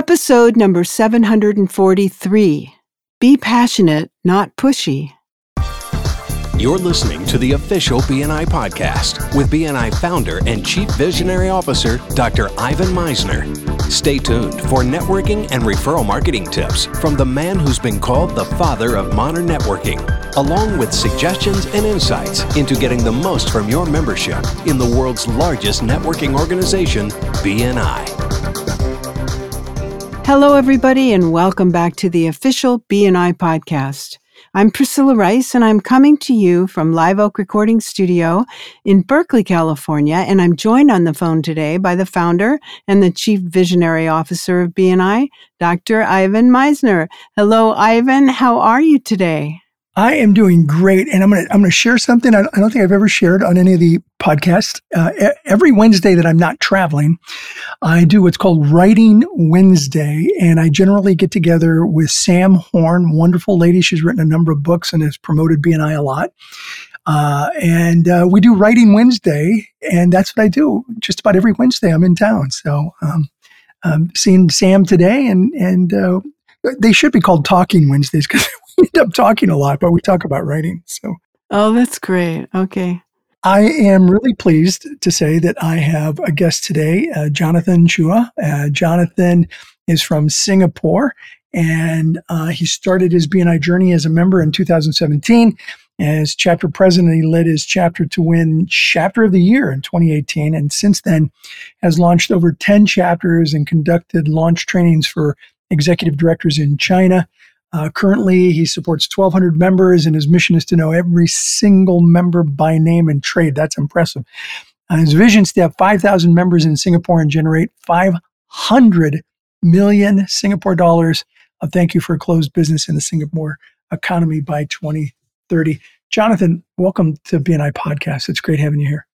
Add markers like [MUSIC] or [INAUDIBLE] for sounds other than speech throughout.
Episode number 743 Be Passionate, Not Pushy. You're listening to the official BNI podcast with BNI founder and chief visionary officer, Dr. Ivan Misner. Stay tuned for networking and referral marketing tips from the man who's been called the father of modern networking, along with suggestions and insights into getting the most from your membership in the world's largest networking organization, BNI. Hello, everybody, and welcome back to the official BNI podcast. I'm Priscilla Rice, and I'm coming to you from Live Oak Recording Studio in Berkeley, California. And I'm joined on the phone today by the founder and the chief visionary officer of BNI, Dr. Ivan Misner. Hello, Ivan. How are you today? I am doing great, and I'm gonna I'm gonna share something I, don't think I've ever shared on any of the podcasts. Uh, every Wednesday that I'm not traveling, I do what's called Writing Wednesday, and I generally get together with Sam Horn, wonderful lady. She's written a number of books and has promoted BNI a lot. Uh, and uh, we do Writing Wednesday, and that's what I do. Just about every Wednesday, I'm in town. So, um, I'm seeing Sam today, and and uh, they should be called Talking Wednesdays because [LAUGHS] [LAUGHS] end up talking a lot, but we talk about writing. So, oh, that's great. Okay. I am really pleased to say that I have a guest today, uh, Jonathan Chua. Uh, Jonathan is from Singapore, and uh, he started his BNI journey as a member in 2017. As chapter president, he led his chapter to win Chapter of the Year in 2018, and since then has launched over 10 chapters and conducted launch trainings for executive directors in China, uh, currently, he supports 1,200 members, and his mission is to know every single member by name and trade. That's impressive. Uh, his vision is to have 5,000 members in Singapore and generate 500 million Singapore dollars of thank you for a closed business in the Singapore economy by 2030. Jonathan, welcome to BNI Podcast. It's great having you here.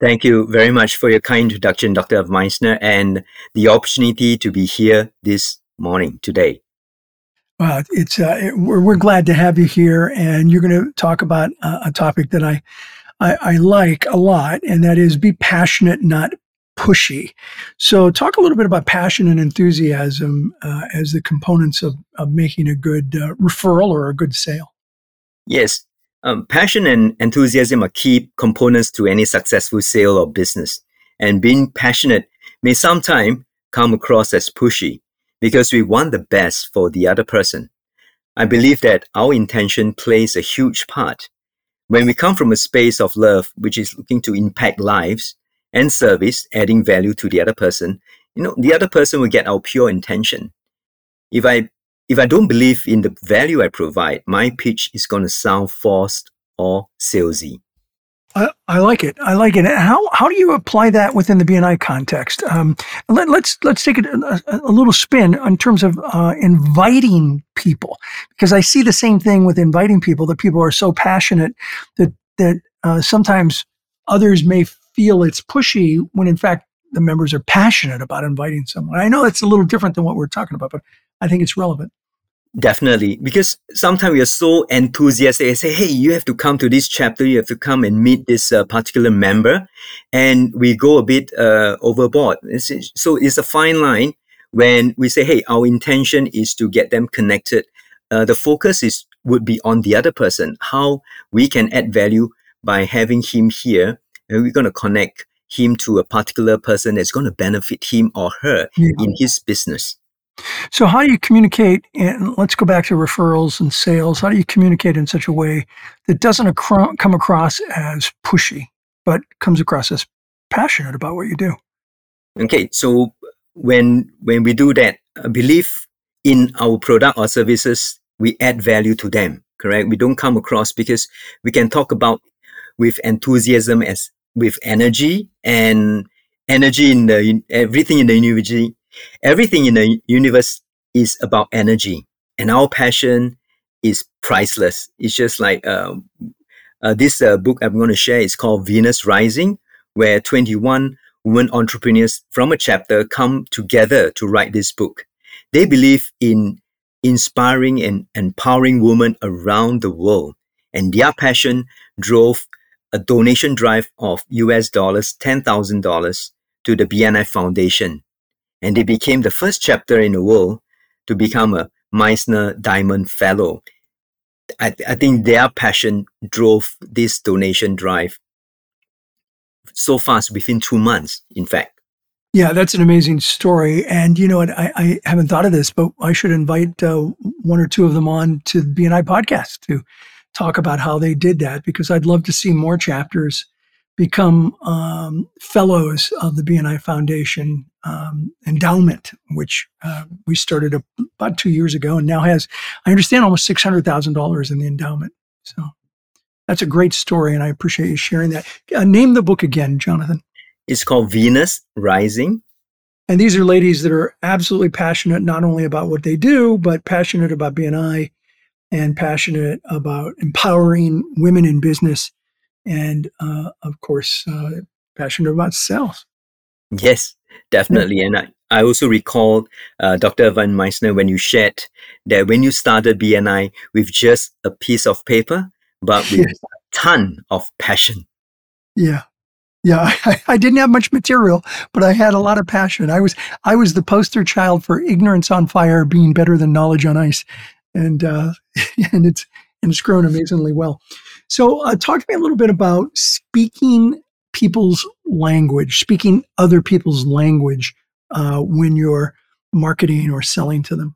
Thank you very much for your kind introduction, Dr. Misner, and the opportunity to be here this morning today. Well, it's uh, it, we're, we're glad to have you here, and you're going to talk about uh, a topic that I, I, I like a lot, and that is be passionate, not pushy. So, talk a little bit about passion and enthusiasm uh, as the components of, of making a good uh, referral or a good sale. Yes, um, passion and enthusiasm are key components to any successful sale or business. And being passionate may sometimes come across as pushy because we want the best for the other person. I believe that our intention plays a huge part. When we come from a space of love, which is looking to impact lives and service, adding value to the other person, you know, the other person will get our pure intention. If I if I don't believe in the value I provide, my pitch is going to sound forced or salesy. I, I, like it. I like it. How how do you apply that within the BNI context? Um, let, us let's, let's take it a, a, little spin in terms of uh, inviting people, because I see the same thing with inviting people. That people are so passionate that that uh, sometimes others may feel it's pushy when in fact the members are passionate about inviting someone. I know it's a little different than what we're talking about, but I think it's relevant. Definitely, because sometimes we are so enthusiastic. I say, "Hey, you have to come to this chapter. You have to come and meet this uh, particular member," and we go a bit uh, overboard. So it's a fine line when we say, "Hey, our intention is to get them connected." Uh, the focus is would be on the other person, how we can add value by having him here, and we're going to connect him to a particular person that's going to benefit him or her yeah. in his business. So, how do you communicate? And let's go back to referrals and sales. How do you communicate in such a way that doesn't acro- come across as pushy, but comes across as passionate about what you do? Okay, so when when we do that, I believe in our product or services, we add value to them. Correct? We don't come across because we can talk about with enthusiasm as with energy and energy in the everything in the university Everything in the universe is about energy, and our passion is priceless. It's just like uh, uh, this uh, book I'm going to share is called Venus Rising, where 21 women entrepreneurs from a chapter come together to write this book. They believe in inspiring and empowering women around the world, and their passion drove a donation drive of US dollars $10,000 to the BNI Foundation And they became the first chapter in the world to become a Misner Diamond Fellow. I, I think their passion drove this donation drive so fast within two months, in fact. Yeah, that's an amazing story. And you know what? I, I haven't thought of this, but I should invite uh, one or two of them on to the BNI podcast to talk about how they did that because I'd love to see more chapters become um, fellows of the BNI Foundation um, endowment, which uh, we started a, about two years ago and now has, I understand, almost $600,000 in the endowment. So that's a great story, and I appreciate you sharing that. Uh, name the book again, Jonathan. It's called Venus Rising. And these are ladies that are absolutely passionate not only about what they do, but passionate about BNI and passionate about empowering women in business and uh, of course uh, passionate about sales yes definitely. And I, I also recall uh, dr van misner when you shared that when you started bni with just a piece of paper but with yes. a ton of passion. Yeah. Yeah [LAUGHS] I, I, didn't have much material but i had a lot of passion. I was i was the poster child for ignorance on fire being better than knowledge on ice. And uh, [LAUGHS] and it's and it's grown amazingly well. So, uh, talk to me a little bit about speaking people's language, speaking other people's language uh, when you're marketing or selling to them.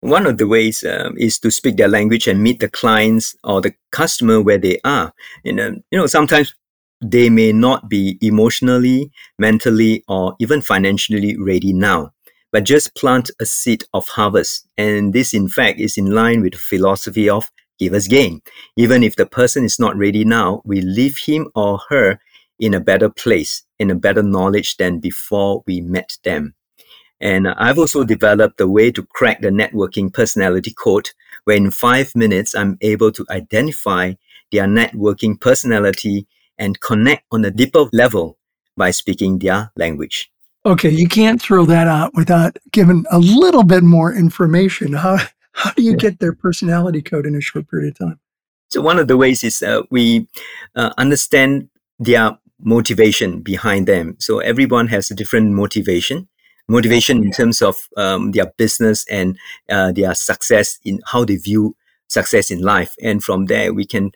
One of the ways um, is to speak their language and meet the clients or the customer where they are. And um, you know, sometimes they may not be emotionally, mentally, or even financially ready now but just plant a seed of harvest. And this, in fact, is in line with the philosophy of Givers Gain. Even if the person is not ready now, we leave him or her in a better place, in a better knowledge than before we met them. And I've also developed a way to crack the networking personality code where in five minutes I'm able to identify their networking personality and connect on a deeper level by speaking their language. Okay, you can't throw that out without giving a little bit more information. How how do you get their personality code in a short period of time? So one of the ways is uh, we uh, understand their motivation behind them. So everyone has a different motivation. Motivation in terms of um, their business and uh, their success in how they view success in life. And from there, we can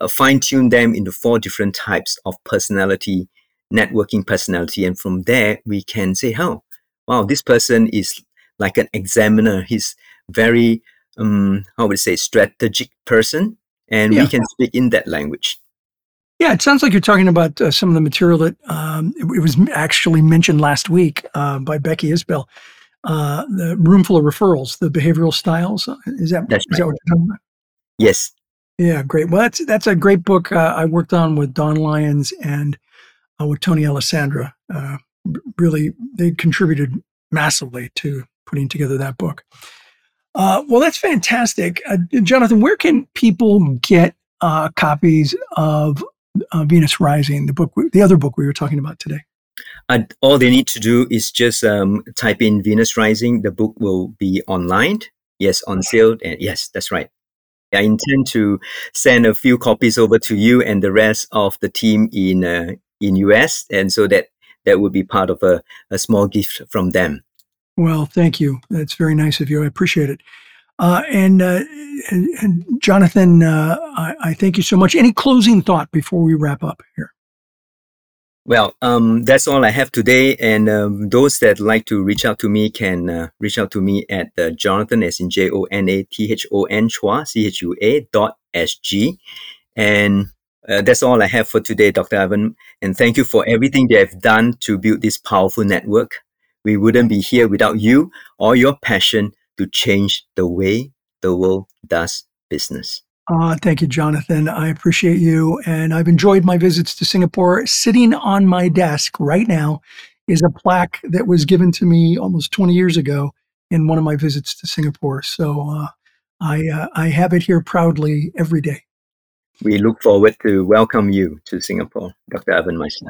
uh, fine tune them into four different types of personality, networking personality. And from there, we can say, oh, wow, this person is like an examiner. He's very um, how would I say strategic person, and yeah. we can speak in that language. Yeah, it sounds like you're talking about uh, some of the material that um, it, it, was actually mentioned last week uh, by Becky Isbell. Uh, the room full of referrals, the behavioral styles. Uh, is that, that's is right. that what you're talking about? Yes. Yeah, great. Well, that's that's a great book uh, I worked on with Dawn Lyons and uh, with Tony Alessandra. really, they contributed massively to putting together that book. Uh, well, that's fantastic. Uh, Jonathan, where can people get uh, copies of uh, Venus Rising, the book, the other book we were talking about today? all they need to do is just um, type in Venus Rising. The book will be online. Yes, on sale. And yes, that's right. I intend to send a few copies over to you and the rest of the team in uh, in US, and so that that would be part of a, a small gift from them. Well, thank you. That's very nice of you. I appreciate it. Uh, and, uh, and, Jonathan, uh, I, I, thank you so much. Any closing thought before we wrap up here? Well, um, that's all I have today. And um, those that like to reach out to me can uh, reach out to me at uh, Jonathan, as in J O N A T H O N Chua, C H U A dot S G. And uh, that's all I have for today, Dr. Ivan. And thank you for everything they have done to build this powerful network. We wouldn't be here without you or your passion to change the way the world does business. Uh, thank you, Jonathan. I appreciate you. And I've enjoyed my visits to Singapore. Sitting on my desk right now is a plaque that was given to me almost 20 years ago in one of my visits to Singapore. So uh, I, uh, I have it here proudly every day. We look forward to welcome you to Singapore, Dr. Ivan Misner.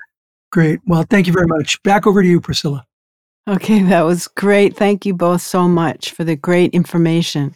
Great. Well, thank you very much. Back over to you, Priscilla. Okay, [LAUGHS] that was great. Thank you both so much for the great information.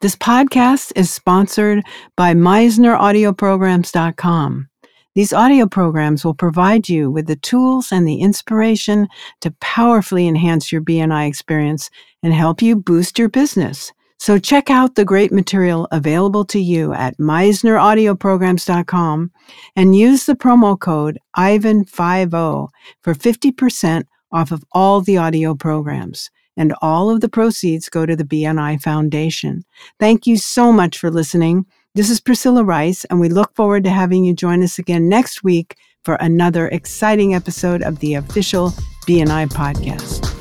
This podcast is sponsored by MisnerAudioprograms.com. These audio programs will provide you with the tools and the inspiration to powerfully enhance your BNI experience and help you boost your business. So check out the great material available to you at misneraudioprograms.com and use the promo code IVAN50 for 50% off of all the audio programs. And all of the proceeds go to the BNI Foundation. Thank you so much for listening. This is Priscilla Rice, and we look forward to having you join us again next week for another exciting episode of the official BNI podcast.